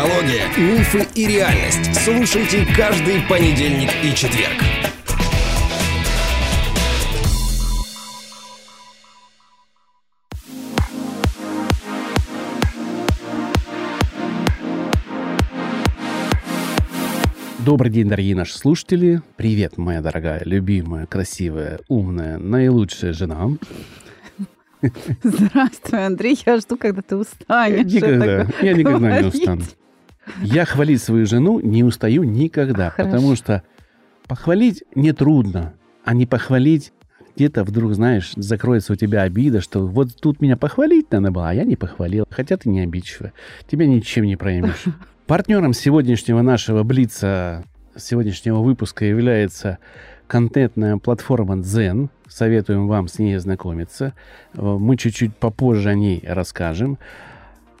Психология, мифы и реальность. Слушайте каждый понедельник и четверг. Добрый день, дорогие наши слушатели. Привет, моя дорогая, любимая, красивая, умная, наилучшая жена. Здравствуй, Андрей. Я жду, когда ты устанешь. Никогда. Я никогда не устану. Я хвалить свою жену не устаю никогда, Хорошо. потому что похвалить нетрудно, а не похвалить где-то вдруг, знаешь, закроется у тебя обида, что вот тут меня похвалить надо было, а я не похвалил. Хотя ты не обидчивая. Тебя ничем не проймешь. Партнером сегодняшнего нашего Блица, сегодняшнего выпуска является контентная платформа Zen. Советуем вам с ней ознакомиться. Мы чуть-чуть попозже о ней расскажем.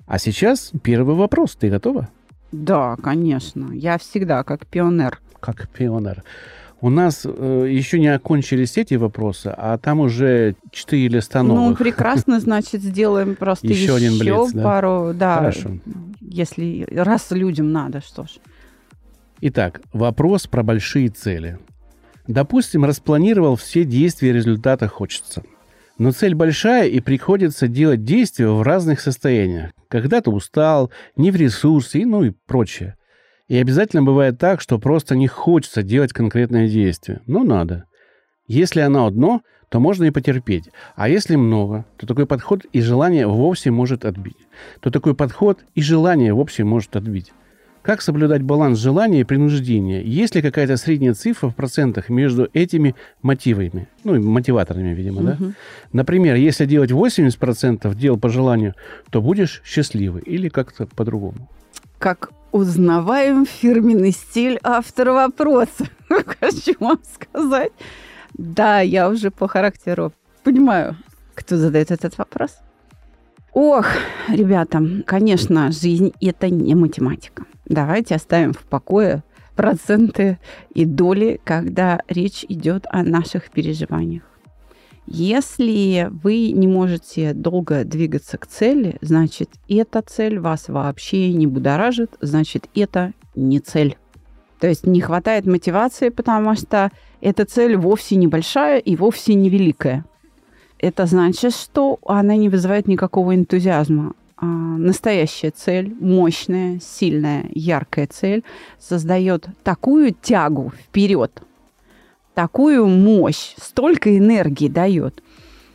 А сейчас первый вопрос. Ты готова? Да, конечно. Я всегда как пионер. Как пионер. У нас э, еще не окончились эти вопросы, а там уже четыре листа новых. Ну, прекрасно, значит, сделаем просто еще, еще один блиц, да? пару. Да, Хорошо. Если раз людям надо, что ж. Итак, вопрос про большие цели. Допустим, распланировал все действия, результата хочется. Но цель большая, и приходится делать действия в разных состояниях. Когда-то устал, не в ресурсе, ну и прочее. И обязательно бывает так, что просто не хочется делать конкретное действие. Но надо. Если оно одно, то можно и потерпеть. А если много, то такой подход и желание вовсе может отбить. То такой подход и желание вовсе может отбить. Как соблюдать баланс желания и принуждения? Есть ли какая-то средняя цифра в процентах между этими мотивами? Ну, мотиваторами, видимо, угу. да? Например, если делать 80% дел по желанию, то будешь счастливый или как-то по-другому? Как узнаваем фирменный стиль автора вопроса. Хочу вам сказать. Да, я уже по характеру понимаю, кто задает этот вопрос. Ох, ребята, конечно, жизнь – это не математика. Давайте оставим в покое проценты и доли, когда речь идет о наших переживаниях. Если вы не можете долго двигаться к цели, значит, эта цель вас вообще не будоражит, значит, это не цель. То есть не хватает мотивации, потому что эта цель вовсе небольшая и вовсе не великая. Это значит, что она не вызывает никакого энтузиазма. А настоящая цель, мощная, сильная, яркая цель создает такую тягу вперед, такую мощь, столько энергии дает,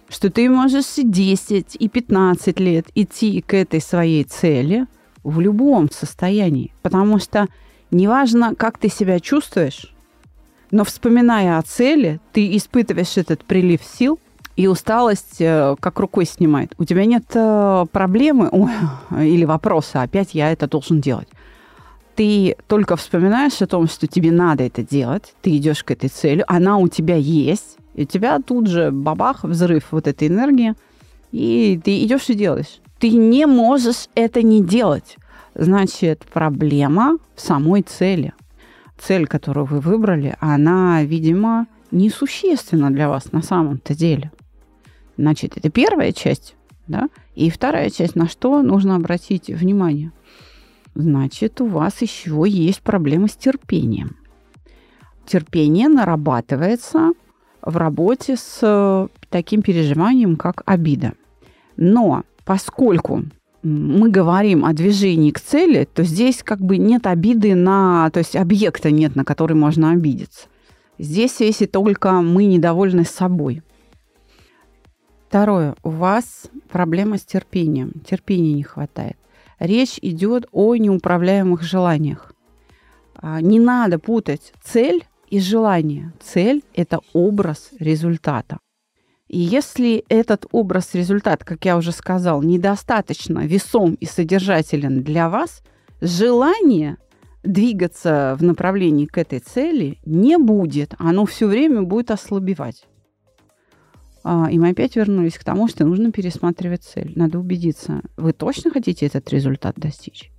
что ты можешь и 10, и 15 лет идти к этой своей цели в любом состоянии. Потому что неважно, как ты себя чувствуешь, но вспоминая о цели, ты испытываешь этот прилив сил, и усталость э, как рукой снимает. У тебя нет э, проблемы или вопроса, опять я это должен делать ты только вспоминаешь о том, что тебе надо это делать, ты идешь к этой цели, она у тебя есть, и у тебя тут же бабах, взрыв вот этой энергии, и ты идешь и делаешь. Ты не можешь это не делать. Значит, проблема в самой цели. Цель, которую вы выбрали, она, видимо, несущественна для вас на самом-то деле. Значит, это первая часть, да? И вторая часть, на что нужно обратить внимание – значит, у вас еще есть проблемы с терпением. Терпение нарабатывается в работе с э, таким переживанием, как обида. Но поскольку мы говорим о движении к цели, то здесь как бы нет обиды на... То есть объекта нет, на который можно обидеться. Здесь если только мы недовольны собой. Второе. У вас проблема с терпением. Терпения не хватает речь идет о неуправляемых желаниях. А, не надо путать цель и желание. Цель – это образ результата. И если этот образ-результат, как я уже сказал, недостаточно весом и содержателен для вас, желание двигаться в направлении к этой цели не будет. Оно все время будет ослабевать. А, и мы опять вернулись к тому, что нужно пересматривать цель. Надо убедиться, вы точно хотите этот результат достичь?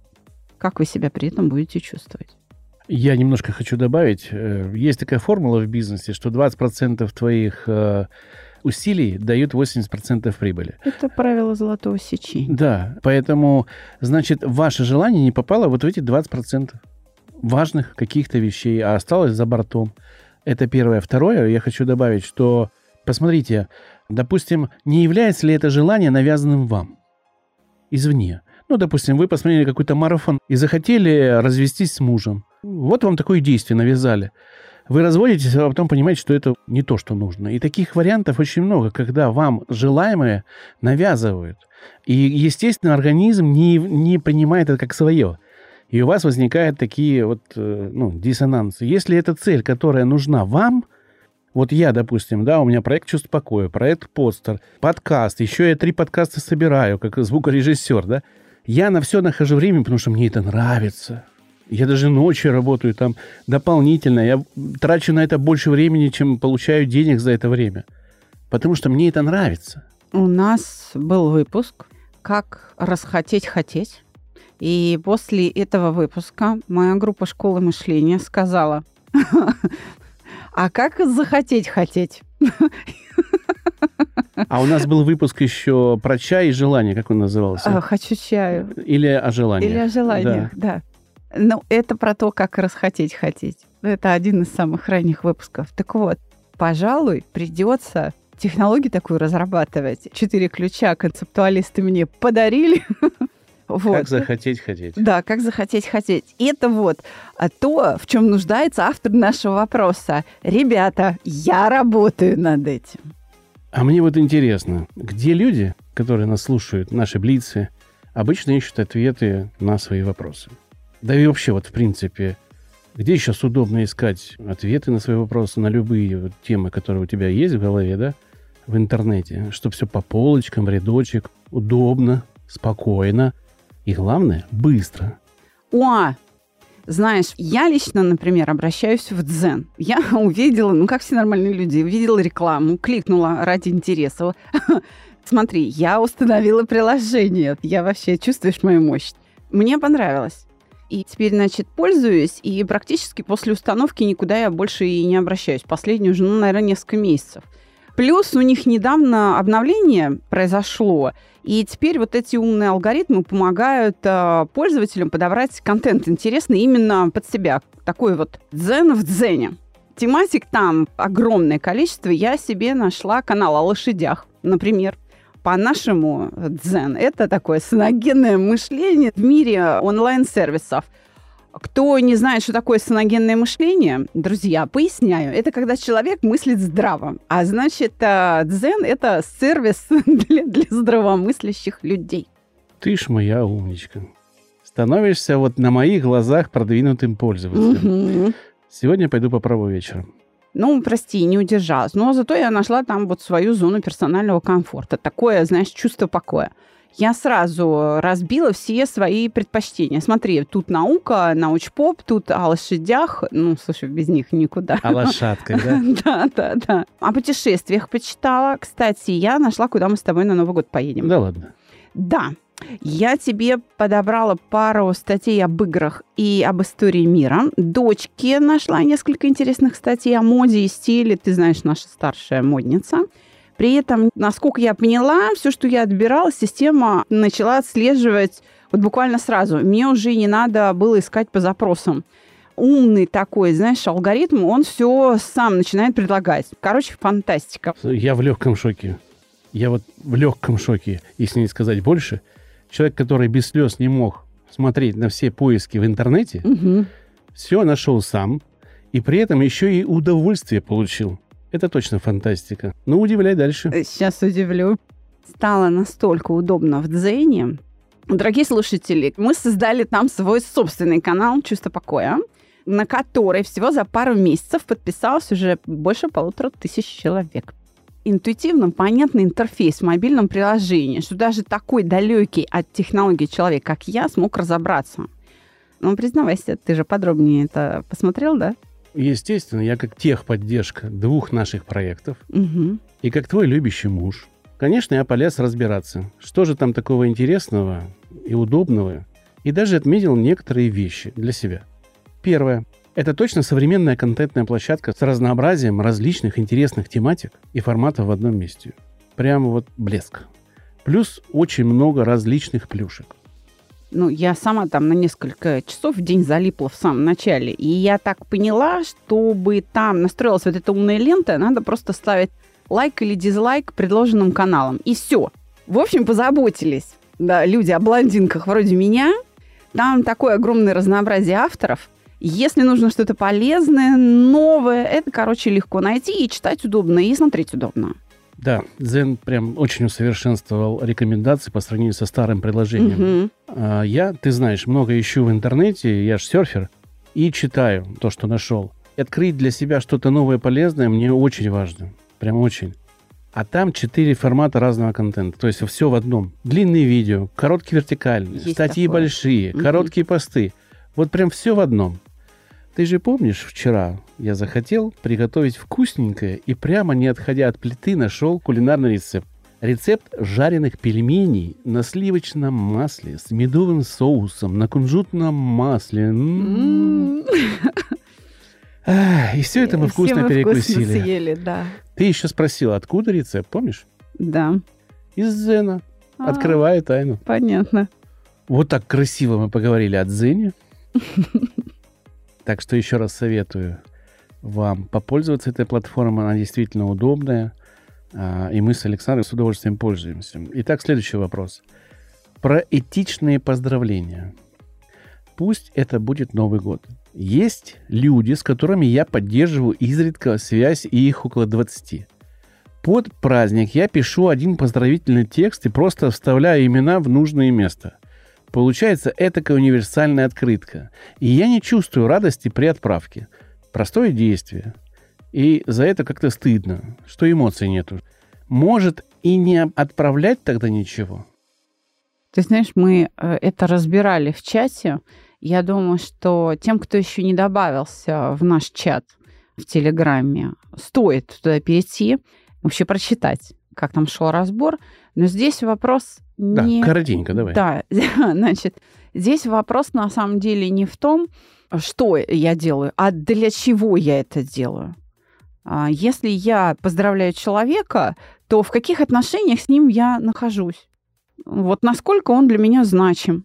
Как вы себя при этом будете чувствовать? Я немножко хочу добавить. Э, есть такая формула в бизнесе, что 20% твоих э, усилий дают 80% прибыли. Это правило золотого сечения. Да, поэтому, значит, ваше желание не попало вот в эти 20% важных каких-то вещей, а осталось за бортом. Это первое. Второе, я хочу добавить, что, посмотрите, допустим, не является ли это желание навязанным вам извне? Ну, допустим, вы посмотрели какой-то марафон и захотели развестись с мужем. Вот вам такое действие навязали. Вы разводитесь, а потом понимаете, что это не то, что нужно. И таких вариантов очень много, когда вам желаемое навязывают. И, естественно, организм не, не принимает это как свое. И у вас возникают такие вот э, ну, диссонансы. Если это цель, которая нужна вам, вот я, допустим, да, у меня проект «Чувство покоя», проект «Постер», подкаст, еще я три подкаста собираю, как звукорежиссер, да, я на все нахожу время, потому что мне это нравится. Я даже ночью работаю там дополнительно. Я трачу на это больше времени, чем получаю денег за это время. Потому что мне это нравится. У нас был выпуск «Как расхотеть хотеть». И после этого выпуска моя группа школы мышления сказала, а как захотеть хотеть? А у нас был выпуск еще про чай и желание, как он назывался? А, хочу чаю. Или о желании. Или о желаниях, да. да. Ну, это про то, как расхотеть хотеть. Это один из самых ранних выпусков. Так вот, пожалуй, придется технологию такую разрабатывать. Четыре ключа концептуалисты мне подарили. Вот. Как захотеть хотеть. Да, как захотеть хотеть. И это вот а то, в чем нуждается автор нашего вопроса. Ребята, я работаю над этим. А мне вот интересно, где люди, которые нас слушают, наши блицы, обычно ищут ответы на свои вопросы? Да и вообще, вот в принципе, где сейчас удобно искать ответы на свои вопросы, на любые вот темы, которые у тебя есть в голове, да, в интернете, чтобы все по полочкам, в рядочек, удобно, спокойно и, главное, быстро. О, знаешь, я лично, например, обращаюсь в Дзен. Я увидела, ну, как все нормальные люди, увидела рекламу, кликнула ради интереса. Смотри, я установила приложение. Я вообще, чувствуешь мою мощь? Мне понравилось. И теперь, значит, пользуюсь, и практически после установки никуда я больше и не обращаюсь. Последнюю уже, ну, наверное, несколько месяцев. Плюс у них недавно обновление произошло, и теперь вот эти умные алгоритмы помогают э, пользователям подобрать контент интересный именно под себя. Такой вот дзен в дзене. Тематик там огромное количество. Я себе нашла канал о лошадях, например по-нашему дзен. Это такое саногенное мышление в мире онлайн-сервисов. Кто не знает, что такое саногенное мышление, друзья, поясняю. Это когда человек мыслит здраво. А значит, э, дзен – это сервис для, для здравомыслящих людей. Ты ж моя умничка. Становишься вот на моих глазах продвинутым пользователем. Угу. Сегодня пойду попробую вечером. Ну, прости, не удержалась. Но зато я нашла там вот свою зону персонального комфорта. Такое, знаешь, чувство покоя я сразу разбила все свои предпочтения. Смотри, тут наука, научпоп, тут о лошадях. Ну, слушай, без них никуда. О лошадках, да? Да, да, да. О путешествиях почитала. Кстати, я нашла, куда мы с тобой на Новый год поедем. Да ладно? Да. Я тебе подобрала пару статей об играх и об истории мира. Дочке нашла несколько интересных статей о моде и стиле. Ты знаешь, наша старшая модница. При этом, насколько я поняла, все, что я отбирала, система начала отслеживать вот буквально сразу. Мне уже не надо было искать по запросам. Умный такой, знаешь, алгоритм, он все сам начинает предлагать. Короче, фантастика. Я в легком шоке. Я вот в легком шоке, если не сказать больше. Человек, который без слез не мог смотреть на все поиски в интернете, угу. все нашел сам, и при этом еще и удовольствие получил. Это точно фантастика. Ну, удивляй дальше. Сейчас удивлю. Стало настолько удобно в Дзене. Дорогие слушатели, мы создали там свой собственный канал «Чувство покоя», на который всего за пару месяцев подписалось уже больше полутора тысяч человек. Интуитивно понятный интерфейс в мобильном приложении, что даже такой далекий от технологий человек, как я, смог разобраться. Ну, признавайся, ты же подробнее это посмотрел, да? Естественно, я как техподдержка двух наших проектов угу. и как твой любящий муж, конечно, я полез разбираться, что же там такого интересного и удобного, и даже отметил некоторые вещи для себя. Первое. Это точно современная контентная площадка с разнообразием различных интересных тематик и форматов в одном месте. Прямо вот блеск. Плюс очень много различных плюшек. Ну, я сама там на несколько часов в день залипла в самом начале. И я так поняла, чтобы там настроилась вот эта умная лента, надо просто ставить лайк или дизлайк предложенным каналам. И все. В общем, позаботились. Да, люди о блондинках вроде меня. Там такое огромное разнообразие авторов. Если нужно что-то полезное, новое, это, короче, легко найти и читать удобно, и смотреть удобно. Да, Zen прям очень усовершенствовал рекомендации по сравнению со старым приложением. Мгм. А, Я, ты знаешь, много ищу в интернете, я же серфер, и читаю то, что нашел. И Открыть для себя что-то новое полезное мне очень важно. Прям очень. А там четыре формата разного контента. То есть все в одном. Длинные видео, короткие вертикальные, Есть статьи такое. большие, Мгм. короткие посты. Вот прям все в одном. Ты же помнишь, вчера я захотел приготовить вкусненькое и прямо не отходя от плиты нашел кулинарный рецепт. Рецепт жареных пельменей на сливочном масле с медовым соусом на кунжутном масле. И все это мы вкусно мы перекусили. вкусно съели, да. Ты еще спросила, откуда рецепт, помнишь? Да. Из Зена. А, Открываю тайну. Понятно. Вот так красиво мы поговорили о Дзене. Так что еще раз советую вам попользоваться этой платформой. Она действительно удобная. А, И мы с Александром с удовольствием пользуемся. Итак, следующий вопрос. Про этичные поздравления. Пусть это будет Новый год. Есть люди, с которыми я поддерживаю изредка связь, и их около 20. Под праздник я пишу один поздравительный текст и просто вставляю имена в нужное место. Получается этакая универсальная открытка. И я не чувствую радости при отправке. Простое действие. И за это как-то стыдно, что эмоций нету. Может и не отправлять тогда ничего? Ты знаешь, мы э, это разбирали в чате. Я думаю, что тем, кто еще не добавился в наш чат в Телеграме, стоит туда перейти, вообще прочитать, как там шел разбор. Но здесь вопрос Да, не... коротенько давай. Да, значит, здесь вопрос на самом деле не в том, что я делаю, а для чего я это делаю. А, Если я поздравляю человека, то в каких отношениях с ним я нахожусь? Вот насколько он для меня значим.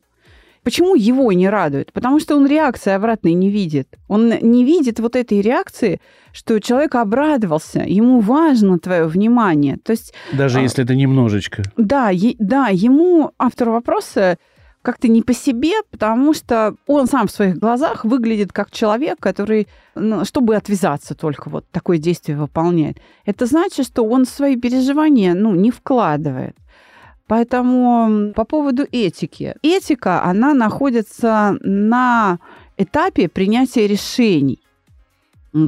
Почему его не радует? Потому что он реакции обратной не видит. Он не видит вот этой реакции, что человек обрадовался, ему важно твое внимание. То есть Даже А. если это немножечко. да, е- да, ему автор вопроса как-то не по себе, потому что он сам в своих глазах выглядит как человек, который, ну, чтобы отвязаться только вот такое действие выполняет. Это значит, что он свои переживания, ну, не вкладывает. Поэтому по поводу этики. Этика, она находится на этапе принятия решений.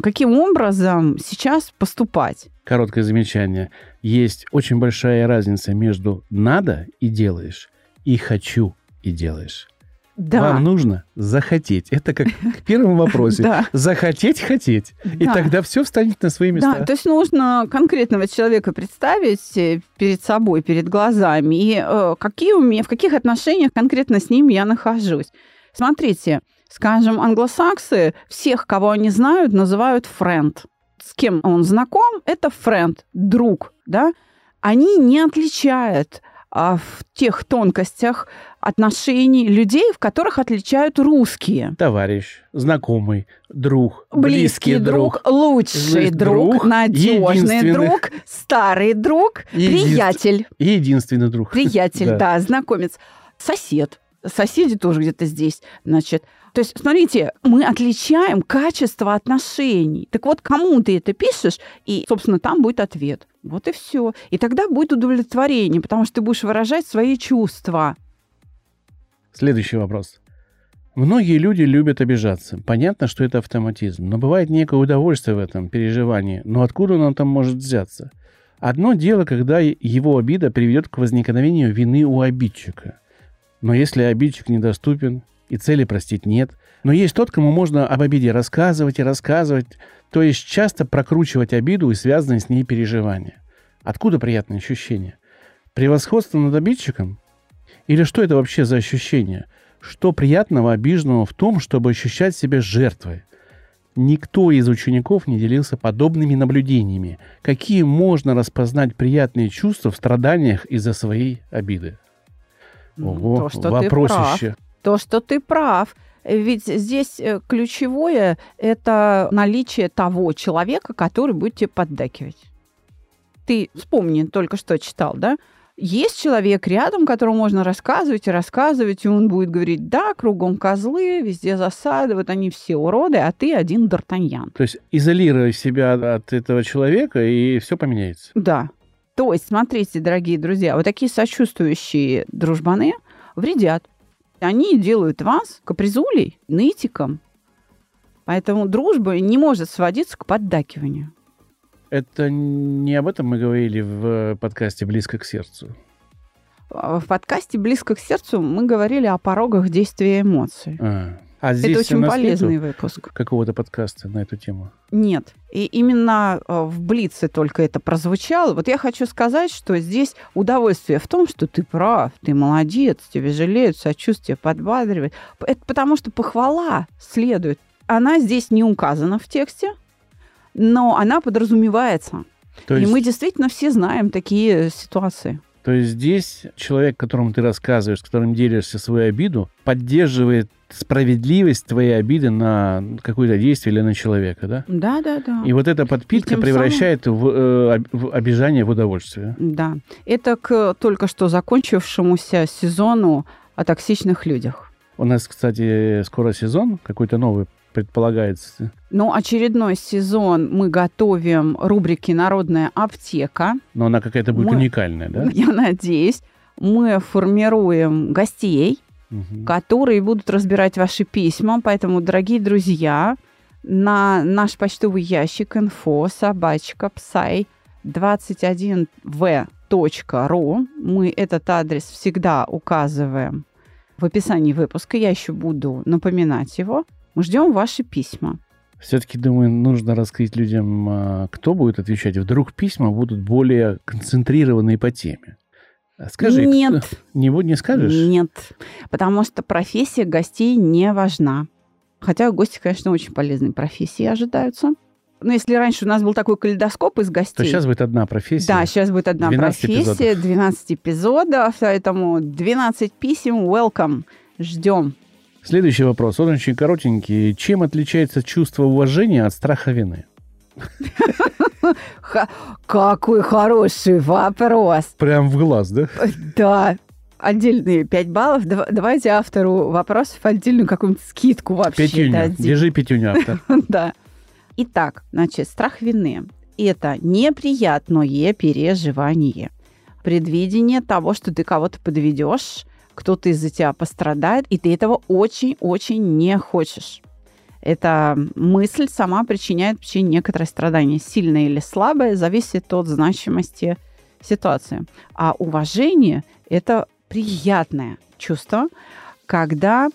Каким образом сейчас поступать? Короткое замечание. Есть очень большая разница между «надо» и «делаешь» и «хочу» и «делаешь». Да, Вам нужно захотеть. Это как в первом вопросе. да. Захотеть, хотеть. И Да. тогда все встанет на свои места. Да, то есть нужно конкретного человека представить э, перед собой, перед глазами, и э, какие у меня, в каких отношениях конкретно с ним я нахожусь. Смотрите, скажем, англосаксы всех, кого они знают, называют friend. С кем он знаком, это friend, друг, да? Они не отличают а, в тех тонкостях отношений людей, в которых отличают русские. Товарищ, знакомый, друг, Близкий друг, лучший Лучший друг, друг, надежный друг, старый друг, Единств- приятель, единственный друг. приятель, Да. да, знакомец, сосед. Соседи тоже где-то здесь, значит. То есть, смотрите, мы отличаем качество отношений. Так вот, кому ты это пишешь, и, собственно, там будет ответ. Вот и все. И тогда будет удовлетворение, потому что ты будешь выражать свои чувства. Следующий вопрос. Многие люди любят обижаться. Понятно, что это автоматизм, но бывает некое удовольствие в этом переживании. Но откуда оно там может взяться? Одно дело, когда его обида приведет к возникновению вины у обидчика. Но если обидчик недоступен и цели простить нет, но есть тот, кому можно об обиде рассказывать и рассказывать, то есть часто прокручивать обиду и связанные с ней переживания. Откуда приятные ощущения? Превосходство над обидчиком? Или что это вообще за ощущение? Что приятного, обиженного в том, чтобы ощущать себя жертвой? Никто из учеников не делился подобными наблюдениями. Какие можно распознать приятные чувства в страданиях из-за своей обиды? Ого, То, что ты вопросище. То, что ты прав. Ведь здесь э, ключевое – это наличие того человека, который будет тебе поддакивать. Ты вспомни, только что читал, да? Есть человек рядом, которому можно рассказывать и рассказывать, и он будет говорить, да, кругом козлы, везде засады, вот они все уроды, а ты один Д'Артаньян. То есть изолируй себя от этого человека, и все поменяется. Да. То есть, смотрите, дорогие друзья, вот такие сочувствующие дружбаны вредят. Они делают вас капризулей, нытиком. Поэтому дружба не может сводиться к поддакиванию. Это не об этом мы говорили в подкасте «Близко к сердцу». А В подкасте «Близко к сердцу» мы говорили о порогах действия эмоций. А, А здесь Это очень полезный выпуск. какого-то подкаста на эту тему. Нет. И именно э, в Блице только это прозвучало. Вот я хочу сказать, что здесь удовольствие в том, что ты прав, ты молодец, тебе жалеют, сочувствие, подбадривают. Это потому что похвала следует. Она здесь не указана в тексте, но она подразумевается. То И есть, мы действительно все знаем такие ситуации. То есть здесь человек, которому ты рассказываешь, с которым делишься свою обиду, поддерживает справедливость твоей обиды на какое-то действие или на человека, да? Да, да, да. И вот эта подпитка превращает в, э, в обижание в удовольствие. Да. Это к только что закончившемуся сезону о токсичных людях. У нас, кстати, скоро сезон какой-то новый предполагается. Ну, очередной сезон мы готовим рубрики «Народная аптека». Но она какая-то будет Мы- уникальная, да? Я надеюсь, мы формируем гостей, Мгм. которые будут разбирать ваши письма. Поэтому, дорогие друзья, на наш почтовый ящик info собачка псай 21v.ru мы этот адрес всегда указываем в описании выпуска. Я еще буду напоминать его. Мы ждем ваши письма. Все-таки, думаю, нужно раскрыть людям, а, кто будет отвечать. Вдруг письма будут более концентрированные по теме. Скажи, Нет. кто- не, не скажешь? Нет, потому что профессия гостей не важна. Хотя гости, конечно, очень полезные профессии ожидаются. Но если раньше у нас был такой калейдоскоп из гостей... То сейчас будет одна профессия. Да, сейчас будет одна 12 профессия, 12 эпизодов, поэтому 12 писем, welcome, ждем. Следующий вопрос. Он очень коротенький. Чем отличается чувство уважения от страха вины? Какой хороший вопрос. Прям в глаз, да? Да, отдельные 5 баллов. Дав- Давайте автору вопросов отдельную какую-нибудь скидку вообще дадим. Держи пятюню, автор. Да. Итак, значит, страх вины – это неприятное переживание. Предвидение того, что ты кого-то подведешь, кто-то из-за тебя пострадает, и ты этого очень-очень не хочешь. Эта мысль сама причиняет вообще некоторое страдание. Сильное или слабое зависит от значимости ситуации. А уважение – это приятное чувство, когда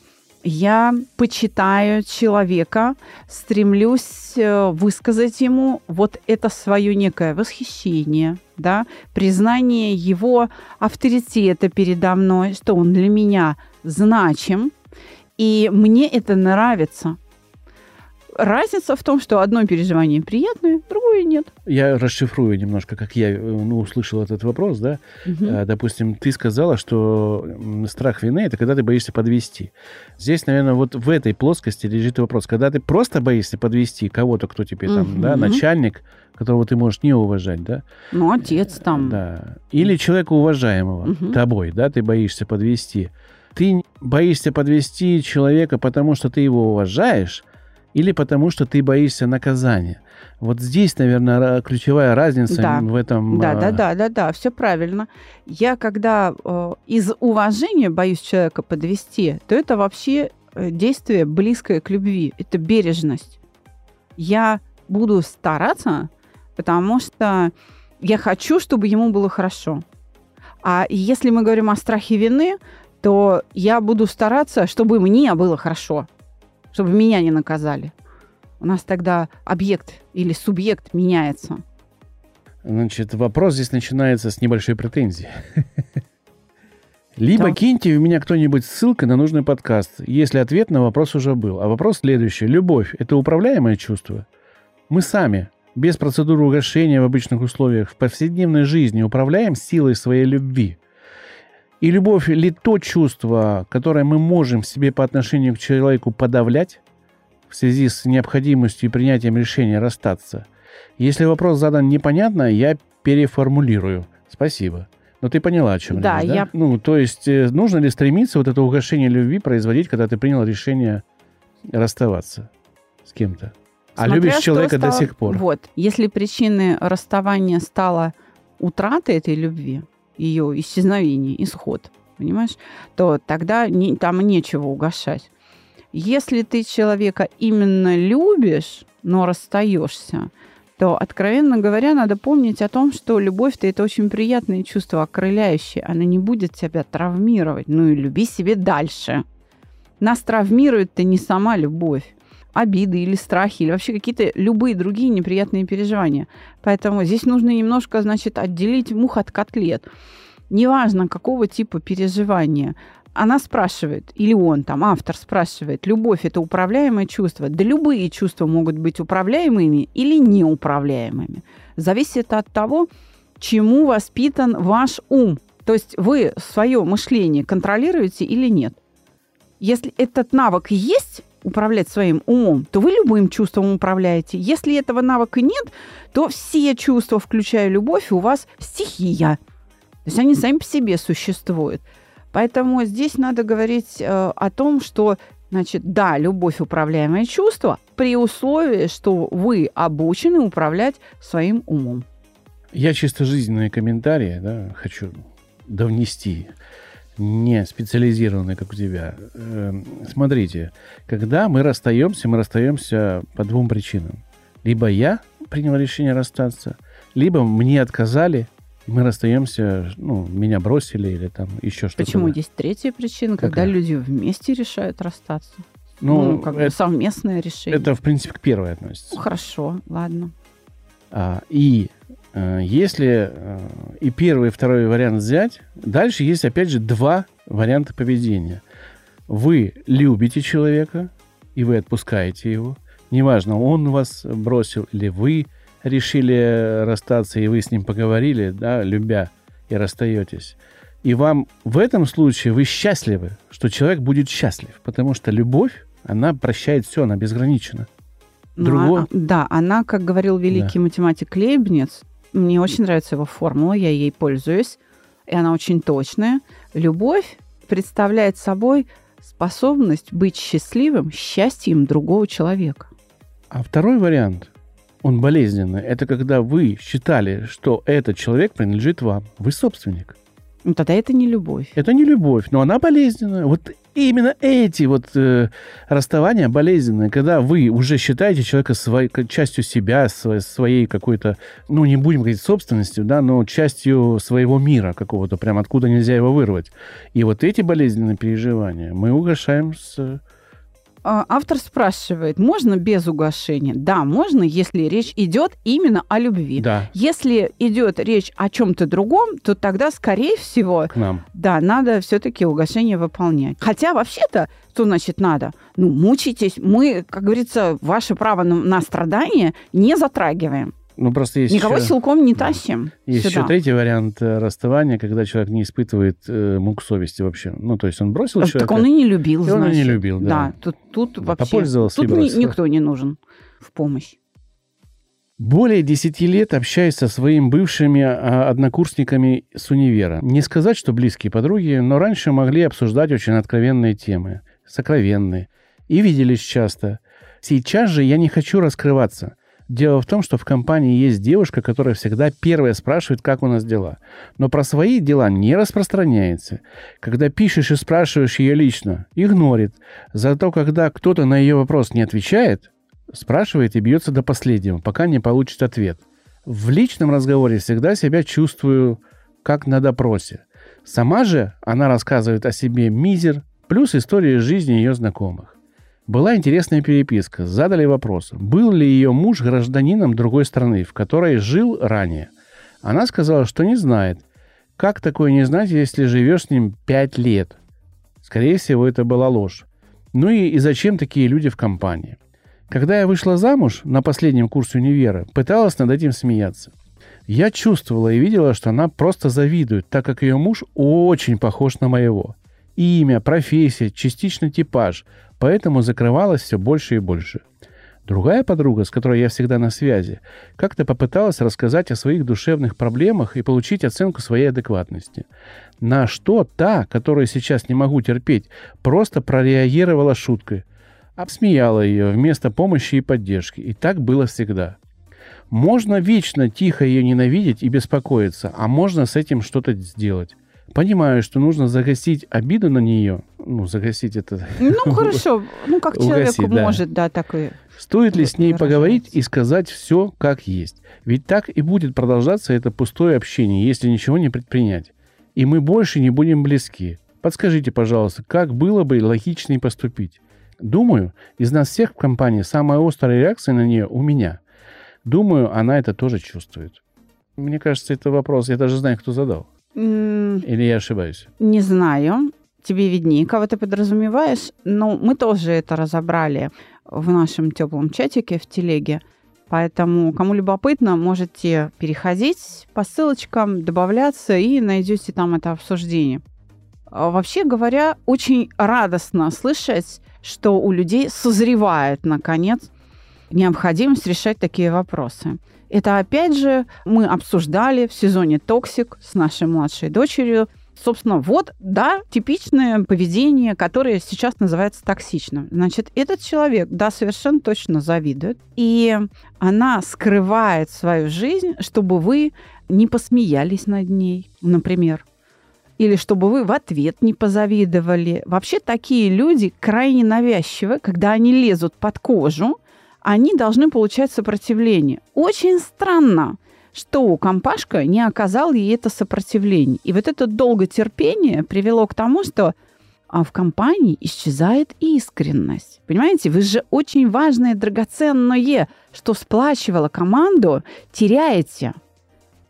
я почитаю человека, стремлюсь э, высказать ему вот это свое некое восхищение, да, признание его авторитета передо мной, что он для меня значим, и мне это нравится. Разница в том, что одно переживание приятное, другое нет. Я расшифрую немножко, как я э, ну, услышал этот вопрос, да. Э, Допустим, ты сказала, что страх вины это когда ты боишься подвести. Здесь, наверное, вот в этой плоскости лежит вопрос. Когда ты просто боишься подвести кого-то, кто тебе там, да, начальник, которого ты можешь не уважать, да, Ну, отец там. да, или человека уважаемого Мгм. тобой, да, ты боишься подвести. Ты боишься подвести человека, потому что ты его уважаешь, или потому что ты боишься наказания. Вот здесь, наверное, ключевая разница Да. в этом. Да, а, да, да, да, да, все правильно. Я когда э, из уважения боюсь человека подвести, то это вообще э, действие близкое к любви. Это бережность. Я буду стараться, потому что я хочу, чтобы ему было хорошо. А если мы говорим о страхе вины, то я буду стараться, чтобы мне было хорошо, чтобы меня не наказали. У нас тогда объект или субъект меняется. Значит, вопрос здесь начинается с небольшой претензии. Либо Да. киньте в меня кто-нибудь ссылкой на нужный подкаст, если ответ на вопрос уже был. А вопрос следующий. Любовь – это управляемое чувство? Мы сами, без процедуры угошения в обычных условиях, в повседневной жизни управляем силой своей любви. И любовь ли то чувство, которое мы можем себе по отношению к человеку подавлять в связи с необходимостью и принятием решения расстаться? Если вопрос задан непонятно, я переформулирую. Спасибо. Но ты поняла, о чем Да, речь, да? я- Ну, то есть, э, нужно ли стремиться вот это угошение любви производить, когда ты принял решение расставаться с кем-то? А Смотря любишь человека до стало- сих пор. Вот. Если причиной расставания стала утрата этой любви, ее исчезновение, исход, понимаешь, то тогда не- там нечего угошать. Если ты человека именно любишь, но расстаешься, то, откровенно говоря, надо помнить о том, что любовь-то это очень приятное чувство, окрыляющее. Она не будет тебя травмировать. Ну и люби себе дальше. Нас травмирует-то не сама любовь обиды или страхи, или вообще какие-то любые другие неприятные переживания. Поэтому здесь нужно немножко, значит, отделить мух от котлет. Неважно, какого типа переживания. Она спрашивает, или он там, автор спрашивает, любовь это управляемое чувство? Да любые чувства могут быть управляемыми или неуправляемыми. Зависит от того, чему воспитан ваш ум. То есть вы свое мышление контролируете или нет. Если этот навык есть, управлять своим умом, то вы любым чувством управляете. Если этого навыка нет, то все чувства, включая любовь, у вас стихия. То есть они сами по себе существуют. Поэтому здесь надо говорить э, о том, что, значит, да, любовь управляемое чувство, при условии, что вы обучены управлять своим умом. Я чисто жизненные комментарии да, хочу довнести, не специализированные, как у тебя. Эм, Смотрите, когда мы расстаемся, мы расстаемся по двум причинам. Либо я принял решение расстаться, либо мне отказали, и мы расстаемся, ну, меня бросили или там еще что-то. Почему есть третья причина, когда Какая? люди вместе решают расстаться? Ну, Ну, как бы это, совместное решение. это, в принципе, к первой относится. Ну, хорошо, ладно. А, и если э, и первый, и второй вариант взять, дальше есть, опять же, два варианта поведения. Вы любите человека, и вы отпускаете его. Неважно, он вас бросил, или вы решили расстаться, и вы с ним поговорили, да, любя, и расстаетесь. И вам в этом случае вы счастливы, что человек будет счастлив, потому что любовь, она прощает все, она безгранична. Ну, Другое- а- да, она, как говорил великий математик Лейбниц, мне очень нравится его формула, я ей пользуюсь, и она очень точная. Любовь представляет собой способность быть счастливым счастьем другого человека. А второй вариант, он болезненный, это когда вы считали, что этот человек принадлежит вам. Вы собственник. Ну, тогда это не любовь. Это не любовь, но она болезненная. Вот именно эти вот э, расставания болезненные, когда вы уже считаете человека своей, частью себя, своей, своей какой-то, ну, не будем говорить собственностью, да, но частью своего мира какого-то, прям откуда нельзя его вырвать. И вот эти болезненные переживания мы угошаем с... А, Автор спрашивает, можно без угошения? Да, можно, если речь идет именно о любви. Да, Если идет речь о чем-то другом, то тогда, скорее всего, к нам. Да, надо все-таки угошение выполнять. Хотя вообще-то, что значит надо? Ну, мучитесь. Мы, как говорится, ваше право на, на страдание не затрагиваем. Ну, просто есть Никого еще... силком не тащим. Есть сюда. еще третий вариант э, расставания, когда человек не испытывает э, мук совести вообще. Ну, то есть он бросил Так человека. он и не любил, И он и не значит. любил, да. тут, тут Да, вообще... попользовался Тут ни- никто не нужен в помощь. Более 10 лет общаюсь со своими бывшими а, однокурсниками с универа. Не сказать, что близкие подруги, но раньше могли обсуждать очень откровенные темы, сокровенные, и виделись часто. Сейчас же я не хочу раскрываться. Дело в том, что в компании есть девушка, которая всегда первая спрашивает, как у нас дела. Но про свои дела не распространяется. Когда пишешь и спрашиваешь ее лично, игнорит. Зато когда кто-то на ее вопрос не отвечает, спрашивает и бьется до последнего, пока не получит ответ. В личном разговоре всегда себя чувствую как на допросе. Сама же она рассказывает о себе мизер, плюс истории жизни ее знакомых. Была интересная переписка. Задали вопрос, был ли ее муж гражданином другой страны, в которой жил ранее. Она сказала, что не знает. Как такое не знать, если живешь с ним пять лет? Скорее всего, это была ложь. Ну и, и зачем такие люди в компании? Когда я вышла замуж на последнем курсе универа, пыталась над этим смеяться. Я чувствовала и видела, что она просто завидует, так как ее муж очень похож на моего. Имя, профессия, частично типаж, поэтому закрывалась все больше и больше. Другая подруга, с которой я всегда на связи, как-то попыталась рассказать о своих душевных проблемах и получить оценку своей адекватности. На что та, которую сейчас не могу терпеть, просто прореагировала шуткой. Обсмеяла ее вместо помощи и поддержки. И так было всегда. Можно вечно тихо ее ненавидеть и беспокоиться, а можно с этим что-то сделать. Понимаю, что нужно загасить обиду на нее. Ну, загасить это... Ну, хорошо. Ну, как человек да. может, да, так и... Стоит ли с ней поговорить и сказать все как есть? Ведь так и будет продолжаться это пустое общение, если ничего не предпринять. И мы больше не будем близки. Подскажите, пожалуйста, как было бы логичнее поступить? Думаю, из нас всех в компании самая острая реакция на нее у меня. Думаю, она это тоже чувствует. Мне кажется, это вопрос, я даже знаю, кто задал. Или я ошибаюсь? Не знаю, тебе виднее, кого ты подразумеваешь, но мы тоже это разобрали в нашем теплом чатике в телеге. Поэтому, кому любопытно, можете переходить по ссылочкам, добавляться и найдете там это обсуждение. А Вообще говоря, очень радостно слышать, что у людей созревает, наконец, необходимость решать такие вопросы. Это, опять же, мы обсуждали в сезоне «Toxic» с нашей младшей дочерью. Собственно, вот, да, типичное поведение, которое сейчас называется токсичным. Значит, этот человек, да, совершенно точно завидует. И она скрывает свою жизнь, чтобы вы не посмеялись над ней, например. Или чтобы вы в ответ не позавидовали. Вообще такие люди крайне навязчивы, когда они лезут под кожу, они должны получать сопротивление. Очень странно, что компашка не оказал ей это сопротивление. И вот это долготерпение привело к тому, что а, в компании исчезает искренность. Понимаете, вы же очень важное, драгоценное, что сплачивало команду, теряете,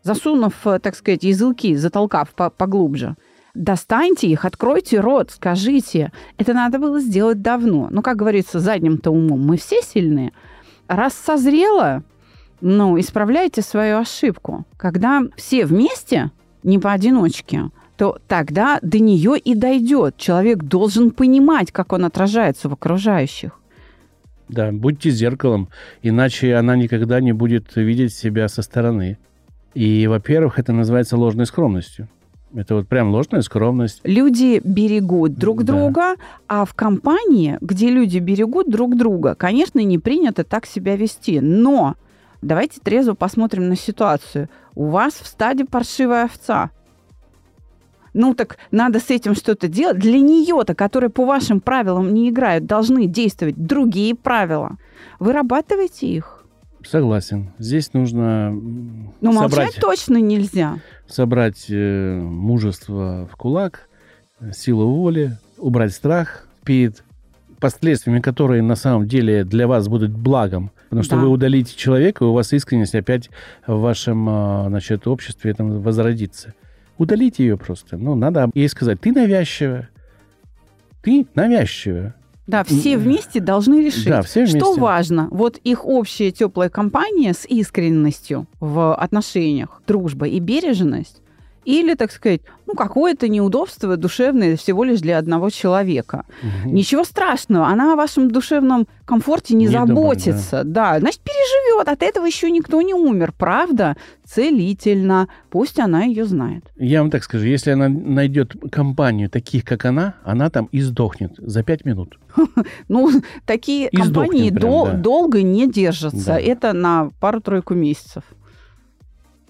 засунув, э, так сказать, языки, затолкав по- поглубже. Достаньте их, откройте рот, скажите. Это надо было сделать давно. Ну, как говорится, задним-то умом мы все сильные. Раз созрело, ну, исправляйте свою ошибку. Когда все вместе, не поодиночке, то тогда до нее и дойдет. Человек должен понимать, как он отражается в окружающих. Да, будьте зеркалом, иначе она никогда не будет видеть себя со стороны. И, во-первых, это называется ложной скромностью. Это вот прям ложная скромность. Люди берегут друг Да. друга, а в компании, где люди берегут друг друга, конечно, не принято так себя вести. Но давайте трезво посмотрим на ситуацию. У вас в стаде паршивая овца. Ну так надо с этим что-то делать. Для нее-то, которая по вашим правилам не играет, должны действовать другие правила. Вырабатывайте их. Согласен. Здесь нужно Но молчать собрать, точно нельзя. Собрать э, мужество в кулак, силу воли, убрать страх перед последствиями, которые на самом деле для вас будут благом. Потому что Да. вы удалите человека, и у вас искренность опять в вашем э, значит, обществе там возродится. Удалите ее просто. Ну, надо ей сказать, ты навязчивая. Ты навязчивая. Да, все вместе должны решить, Да, все что вместе. важно. Вот их общая теплая компания с искренностью в отношениях, дружба и бережность, или, так сказать, ну, какое-то неудобство душевное всего лишь для одного человека. Мгм. Ничего страшного, она о вашем душевном комфорте не, Не заботится. да. значит, переживет. От этого еще никто не умер, правда? Целительно. Пусть она ее знает. Я вам так скажу, если она найдет компанию таких, как она, она там и сдохнет за пять минут. Ну, такие компании да. долго не держатся. Да. Это на пару-тройку месяцев.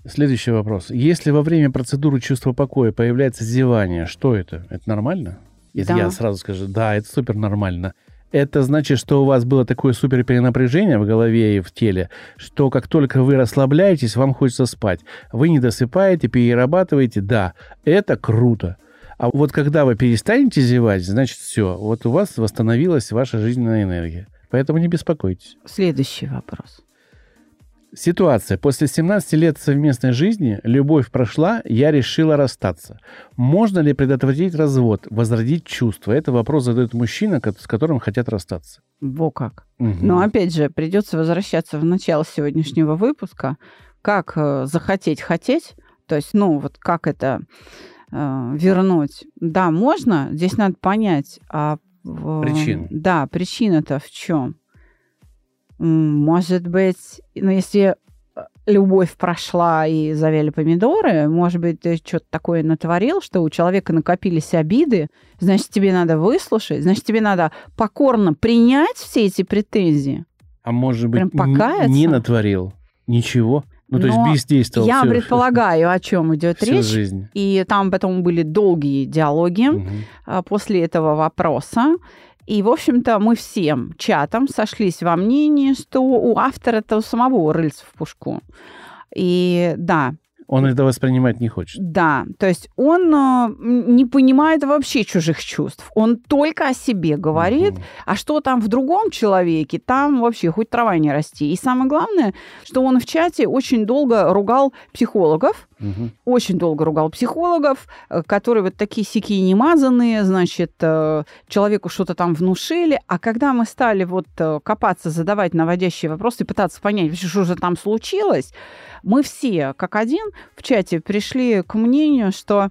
Следующий вопрос. Если во время процедуры чувства покоя появляется зевание, что это? Это нормально? Да. Я сразу скажу, да, это супер нормально. Это значит, что у вас было такое супер перенапряжение в голове и в теле, что как только вы расслабляетесь, вам хочется спать. Вы не досыпаете, перерабатываете. Да, это круто. А вот когда вы перестанете зевать, значит все, вот у вас восстановилась ваша жизненная энергия. Поэтому не беспокойтесь. Следующий вопрос. Ситуация. После 17 лет совместной жизни любовь прошла, я решила расстаться. Можно ли предотвратить развод, возродить чувства? Это вопрос задает мужчина, с которым хотят расстаться. Во как. Мгм. Но опять же, придется возвращаться в начало сегодняшнего выпуска. Как э, захотеть хотеть, то есть, ну, вот как это э, вернуть. Да, можно, здесь надо понять, а Причины. Да, причина-то в чем? Может быть, ну, если э, любовь прошла и завели помидоры, может быть, ты что-то такое натворил, что у человека накопились обиды, значит, тебе надо выслушать, значит, тебе надо покорно принять все эти претензии. А может быть, не натворил ничего? Ну, то есть Но бездействовал Я всю- предполагаю, о чем идет речь. жизнь. И там потом были долгие диалоги а, после этого вопроса. И, в общем-то, мы всем чатом сошлись во мнении, что у автора-то самого рыльца в пушку. И да, Он это воспринимать не хочет. да, то есть он м, не понимает вообще чужих чувств. Он только о себе говорит, Мгм. а что там в другом человеке, там вообще хоть трава не расти. И самое главное, что он в чате очень долго ругал психологов, Мгм. очень долго ругал психологов, э, которые вот такие сякие немазанные, значит, э, человеку что-то там внушили. А когда мы стали вот э, копаться, задавать наводящие вопросы и пытаться понять, что же там случилось, мы все, как один, в чате пришли к мнению, что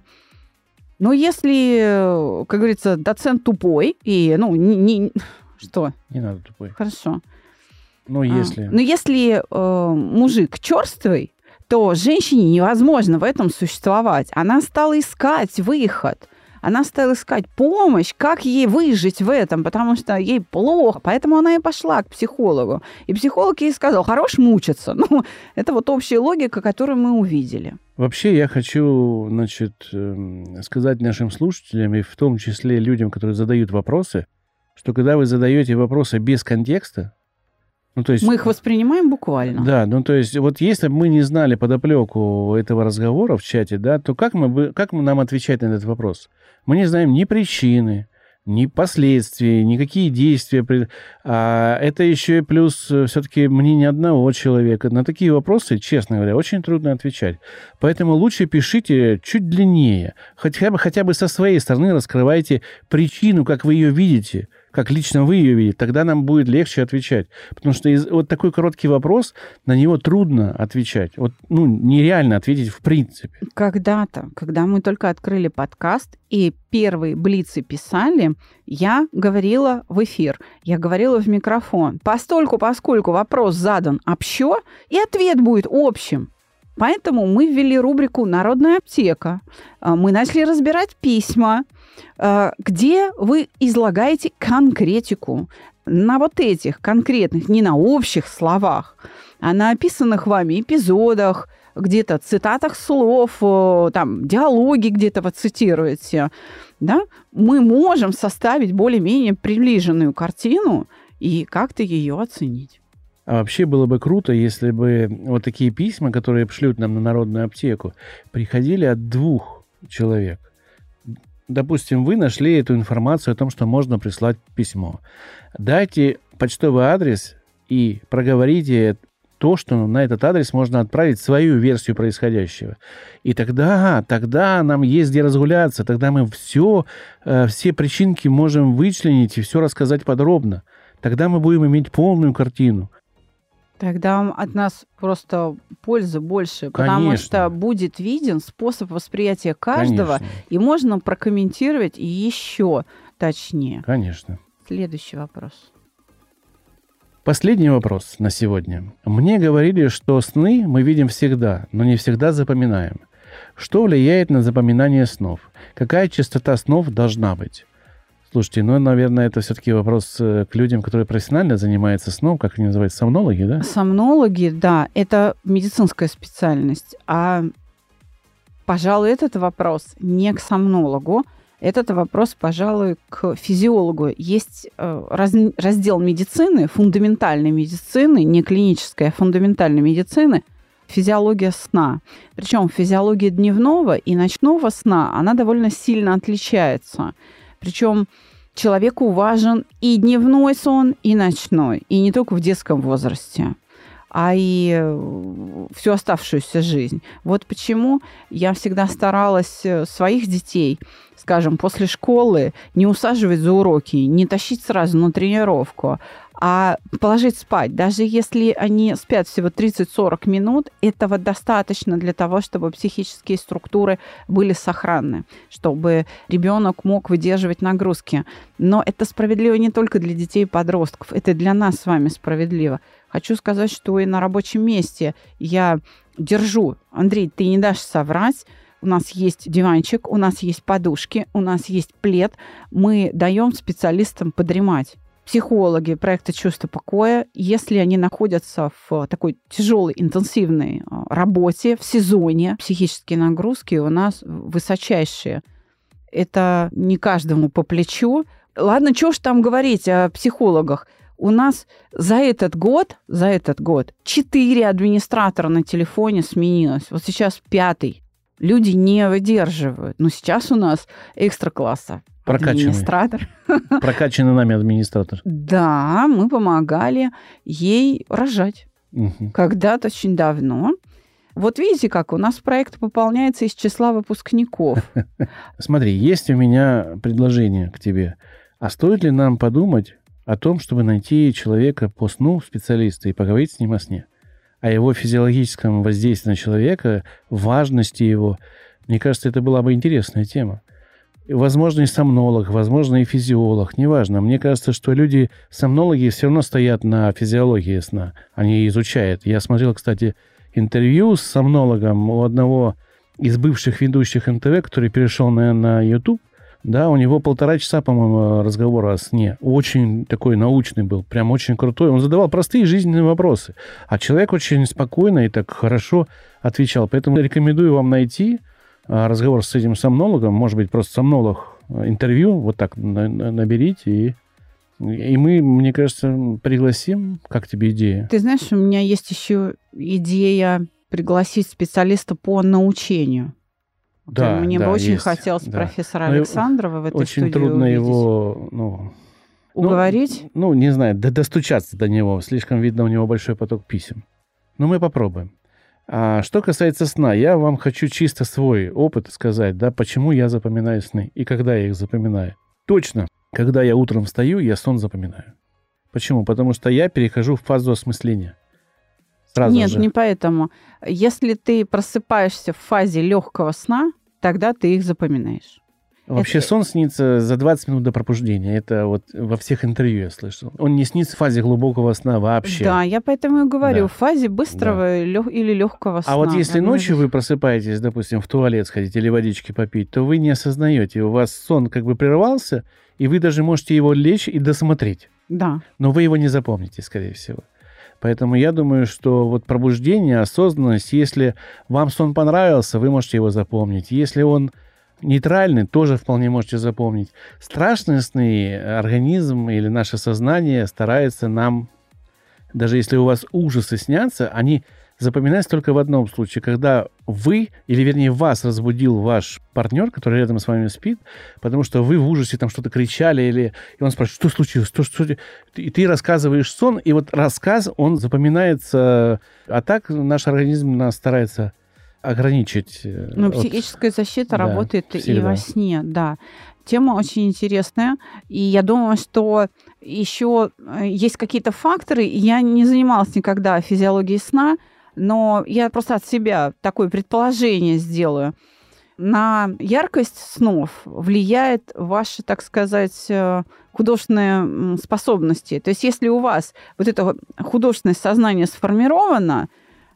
ну, если, как говорится, доцент тупой и, ну, не, не- что, Не надо тупой. хорошо. Ну, А, если... Ну, если э, мужик черствый, то женщине невозможно в этом существовать. Она стала искать выход. Она стала искать помощь, как ей выжить в этом, потому что ей плохо. Поэтому она и пошла к психологу. И психолог ей сказал, хорош мучиться. Ну, это вот общая логика, которую мы увидели. Вообще я хочу, значит, эм, сказать нашим слушателям, и в том числе людям, которые задают вопросы, что когда вы задаете вопросы без контекста, ну, то есть... Мы их воспринимаем буквально. Да, ну то есть вот если бы мы не знали подоплеку этого разговора в чате, да, то как мы бы, как нам отвечать на этот вопрос? Мы не знаем ни причины, ни последствий, никакие действия. А это еще и плюс все-таки мнение одного человека. На такие вопросы, честно говоря, очень трудно отвечать. Поэтому лучше пишите чуть длиннее. Хотя бы, хотя бы со своей стороны раскрывайте причину, как вы ее видите, как лично вы ее видите. Тогда нам будет легче отвечать. Потому что из- вот такой короткий вопрос, на него трудно отвечать. Вот, ну, нереально ответить в принципе. Когда-то, когда мы только открыли подкаст и первые блицы писали, я говорила в эфир, я говорила в микрофон. Постольку, поскольку вопрос задан общо, и ответ будет общим. Поэтому мы ввели рубрику «Народная аптека». А, Мы начали разбирать письма, а, где вы излагаете конкретику на вот этих конкретных, не на общих словах, а на описанных вами эпизодах, где-то цитатах слов, там, диалоги где-то вы цитируете, да, мы можем составить более-менее приближенную картину и как-то ее оценить. А вообще было бы круто, если бы вот такие письма, которые шлют нам на народную аптеку, приходили от двух человек. Допустим, вы нашли эту информацию о том, что можно прислать письмо. Дайте почтовый адрес и проговорите то, что на этот адрес можно отправить свою версию происходящего. И тогда, тогда нам есть где разгуляться, тогда мы все, все причинки можем вычленить и все рассказать подробно. Тогда мы будем иметь полную картину. Тогда от нас просто пользы больше, потому Конечно. что будет виден способ восприятия каждого, Конечно, и можно прокомментировать еще точнее. конечно. Следующий вопрос. Последний вопрос на сегодня. Мне говорили, что сны мы видим всегда, но не всегда запоминаем. Что влияет на запоминание снов? Какая частота снов должна быть? Слушайте, ну, наверное, это все-таки вопрос э, к людям, которые профессионально занимаются сном, как они называются, сомнологи, да? Сомнологи, да, это медицинская специальность. А, пожалуй, этот вопрос не к сомнологу, этот вопрос, пожалуй, к физиологу. Есть э, раз- раздел медицины, фундаментальной медицины, не клинической, а фундаментальной медицины, физиология сна. Причем физиология дневного и ночного сна, она довольно сильно отличается. Причем человеку важен и дневной сон, и ночной, и не только в детском возрасте. А и э, всю оставшуюся жизнь. Вот почему я всегда старалась э, своих детей, скажем, после школы не усаживать за уроки, не тащить сразу на тренировку, а положить спать. Даже если они спят всего 30-40 минут, этого достаточно для того, чтобы психические структуры были сохранны, чтобы ребенок мог выдерживать нагрузки. Но это справедливо не только для детей и подростков, это для нас с вами справедливо. Хочу сказать, что и на рабочем месте я держу. Андрей, ты не дашь соврать. У нас есть диванчик, у нас есть подушки, у нас есть плед. Мы даем специалистам подремать психологи проекта «Чувство покоя», если они находятся в такой тяжелой, интенсивной а, работе, в сезоне, психические нагрузки у нас высочайшие. Это не каждому по плечу. Ладно, что ж там говорить о психологах? У нас за этот год, за этот год четыре администратора на телефоне сменилось. Вот сейчас пятый. Люди не выдерживают. Но сейчас у нас экстра класса Прокачанный. администратор. Прокачанный нами администратор. Да, мы помогали ей рожать. Когда-то очень давно. Вот видите, как у нас проект пополняется из числа выпускников. Смотри, есть у меня предложение к тебе. А стоит ли нам подумать о том, чтобы найти человека по сну, специалиста, и поговорить с ним о сне? О его физиологическом воздействии на человека, важности его. Мне кажется, это была бы интересная тема. Возможно, и сомнолог, возможно, и физиолог, неважно. Мне кажется, что люди, сомнологи, все равно стоят на физиологии сна. Они изучают. Я смотрел, кстати, интервью с сомнологом у одного из бывших ведущих НТВ, который перешел на, на YouTube. Да, у него полтора часа, по-моему, разговора о сне. Очень такой научный был, прям очень крутой. Он задавал простые жизненные вопросы. А человек очень спокойно и так хорошо отвечал. Поэтому рекомендую вам найти а, разговор с этим сомнологом. Может быть, просто сомнолог а, интервью. Вот так на- на- наберите. И, и мы, мне кажется, пригласим. Как тебе идея? Ты знаешь, у меня есть еще идея пригласить специалиста по научению. Да, Мне да, бы очень есть, хотелось да. профессора Ну, и Александрова в этой Очень студии трудно увидеть. его... Ну, Уговорить? Ну, не знаю, до- достучаться до него. Слишком видно у него большой поток писем. Но мы попробуем. А что касается сна, я вам хочу чисто свой опыт сказать, да, почему я запоминаю сны и когда я их запоминаю. Точно, когда я утром встаю, я сон запоминаю. Почему? Потому что я перехожу в фазу осмысления. Сразу Нет, же. не поэтому. Если ты просыпаешься в фазе легкого сна, тогда ты их запоминаешь. Вообще Это- сон снится за 20 минут до пробуждения. Это вот во всех интервью я слышал. Он не снится в фазе глубокого сна вообще. Да, я поэтому и говорю, Да. в фазе быстрого лё- или легкого сна. А вот если ночью вы просыпаетесь, допустим, в туалет сходить или водички попить, то вы не осознаете, у вас сон как бы прервался, и вы даже можете его лечь и досмотреть. Да. Но вы его не запомните, скорее всего. Поэтому я думаю, что вот пробуждение, осознанность, если вам сон понравился, вы можете его запомнить. Если он нейтральный, тоже вполне можете запомнить. Страшные сны организм или наше сознание старается нам, даже если у вас ужасы снятся, они запоминаются только в одном случае, когда вы, или вернее вас разбудил ваш партнер, который рядом с вами спит, потому что вы в ужасе там что-то кричали, или и он спрашивает, что случилось, что, что... И ты рассказываешь сон, и вот рассказ, он запоминается, а так наш организм нас старается ограничить. э, Ну, от- психическая защита да, работает и всегда. во сне, да. Тема очень интересная, и я думаю, что еще э, есть какие-то факторы. Я не занималась никогда физиологией сна, но я просто от себя такое предположение сделаю. На яркость снов влияет ваши, так сказать, э, художественные способности. То есть если у вас вот это художественное сознание сформировано,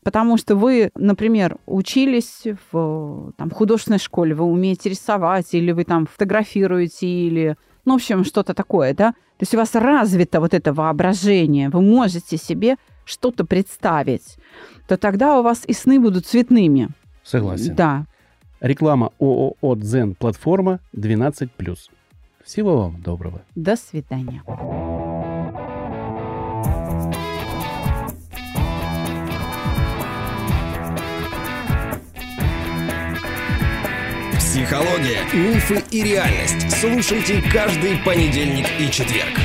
потому что вы, например, учились в там, художественной школе, вы умеете рисовать, или вы там фотографируете, или, ну, в общем, что-то такое, да? То есть у вас развито вот это воображение, вы можете себе что-то представить, то тогда у вас и сны будут цветными. Согласен. Да. Реклама ООО «Дзен» платформа 12+. Всего вам доброго. До свидания. Психология, мифы и реальность. Слушайте каждый понедельник и четверг.